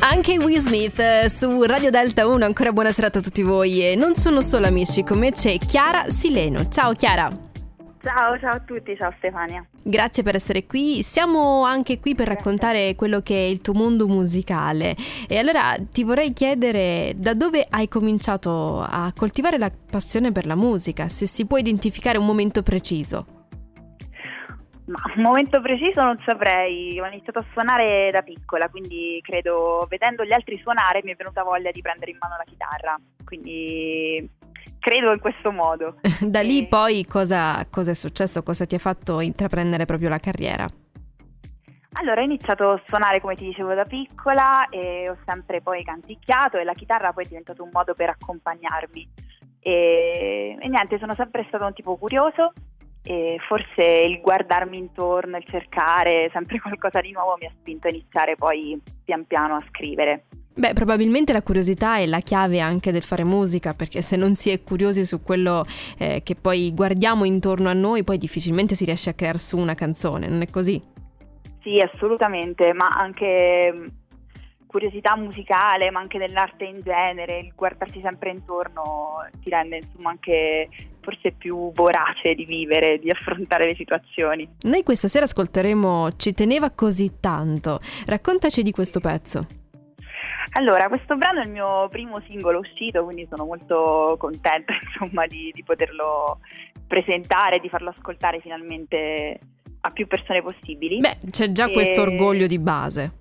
Anche Will Smith eh, su Radio Delta 1, ancora buona serata a tutti voi e non sono solo amici, con me c'è Chiara Sileno. Ciao Chiara. Ciao, ciao a tutti, ciao Stefania. Grazie per essere qui. Siamo anche qui per raccontare quello che è il tuo mondo musicale. E allora ti vorrei chiedere da dove hai cominciato a coltivare la passione per la musica, se si può identificare un momento preciso. Ma un momento preciso non saprei, ho iniziato a suonare da piccola, quindi credo vedendo gli altri suonare mi è venuta voglia di prendere in mano la chitarra, quindi credo in questo modo. da lì e... poi cosa, cosa è successo, cosa ti ha fatto intraprendere proprio la carriera? Allora ho iniziato a suonare come ti dicevo da piccola e ho sempre poi canticchiato e la chitarra poi è diventato un modo per accompagnarmi e, e niente, sono sempre stato un tipo curioso e forse il guardarmi intorno, il cercare sempre qualcosa di nuovo mi ha spinto a iniziare poi pian piano a scrivere. Beh, probabilmente la curiosità è la chiave anche del fare musica, perché se non si è curiosi su quello eh, che poi guardiamo intorno a noi, poi difficilmente si riesce a creare su una canzone, non è così? Sì, assolutamente, ma anche mm, curiosità musicale, ma anche dell'arte in genere, il guardarsi sempre intorno ti rende insomma anche forse più vorace di vivere, di affrontare le situazioni. Noi questa sera ascolteremo Ci teneva così tanto. Raccontaci di questo pezzo. Allora, questo brano è il mio primo singolo uscito, quindi sono molto contenta insomma, di, di poterlo presentare, di farlo ascoltare finalmente a più persone possibili. Beh, c'è già e... questo orgoglio di base.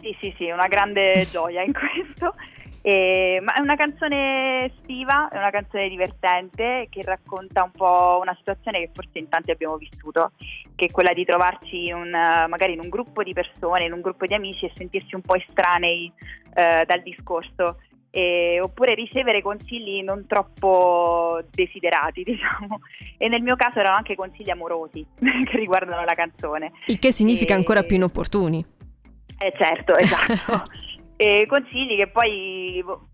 Sì, sì, sì, una grande gioia in questo. E, ma è una canzone estiva, è una canzone divertente che racconta un po' una situazione che forse in tanti abbiamo vissuto, che è quella di trovarci in un, magari in un gruppo di persone, in un gruppo di amici e sentirsi un po' estranei eh, dal discorso. E, oppure ricevere consigli non troppo desiderati, diciamo. E nel mio caso erano anche consigli amorosi che riguardano la canzone. Il che significa e... ancora più inopportuni. Eh certo, esatto. e consigli che poi boh,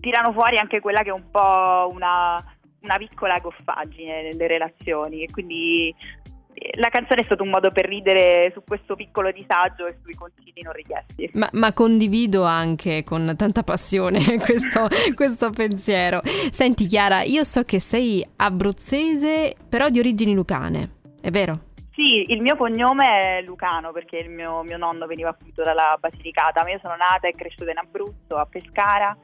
tirano fuori anche quella che è un po' una, una piccola goffaggine nelle relazioni e quindi eh, la canzone è stato un modo per ridere su questo piccolo disagio e sui consigli non richiesti. Ma, ma condivido anche con tanta passione questo, questo, pensiero. Senti Chiara, io so che sei abruzzese però di origini lucane, è vero? Sì, il mio cognome è Lucano perché il mio, mio nonno veniva appunto dalla Basilicata, ma io sono nata e cresciuta in Abruzzo, a Pescara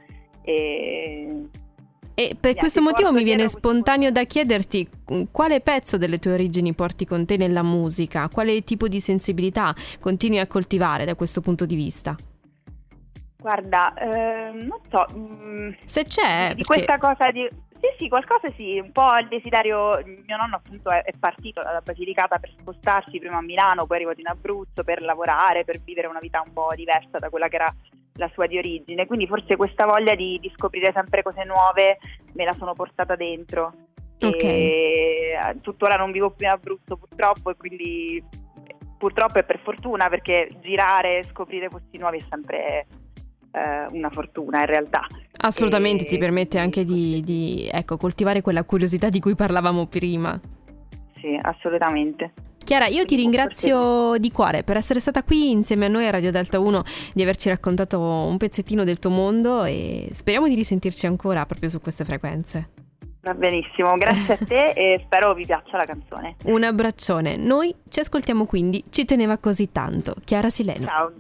e... E per questo motivo mi viene spontaneo da chiederti quale pezzo delle tue origini porti con te nella musica, quale tipo di sensibilità continui a coltivare da questo punto di vista? Guarda, eh, non so. Mm, Se c'è. Di perché... questa cosa di. Sì, sì, qualcosa sì, un po' il desiderio, mio nonno appunto è, è, partito dalla Basilicata per spostarsi prima a Milano, poi è arrivato in Abruzzo per lavorare, per vivere una vita un po' diversa da quella che era la sua di origine, quindi forse questa voglia di, di scoprire sempre cose nuove me la sono portata dentro. Ok. E, eh, tuttora non vivo più in Abruzzo purtroppo e quindi purtroppo e per fortuna perché girare e scoprire posti nuovi è sempre eh, una fortuna in realtà. Assolutamente, e... ti permette anche di, di ecco, coltivare quella curiosità di cui parlavamo prima. Sì, assolutamente. Chiara, io ti ringrazio di cuore per essere stata qui insieme a noi a Radio Delta 1, di averci raccontato un pezzettino del tuo mondo e speriamo di risentirci ancora proprio su queste frequenze. Va benissimo, grazie a te e spero vi piaccia la canzone. Un abbraccione. Noi ci ascoltiamo quindi, ci teneva così tanto. Chiara Sileno. Ciao.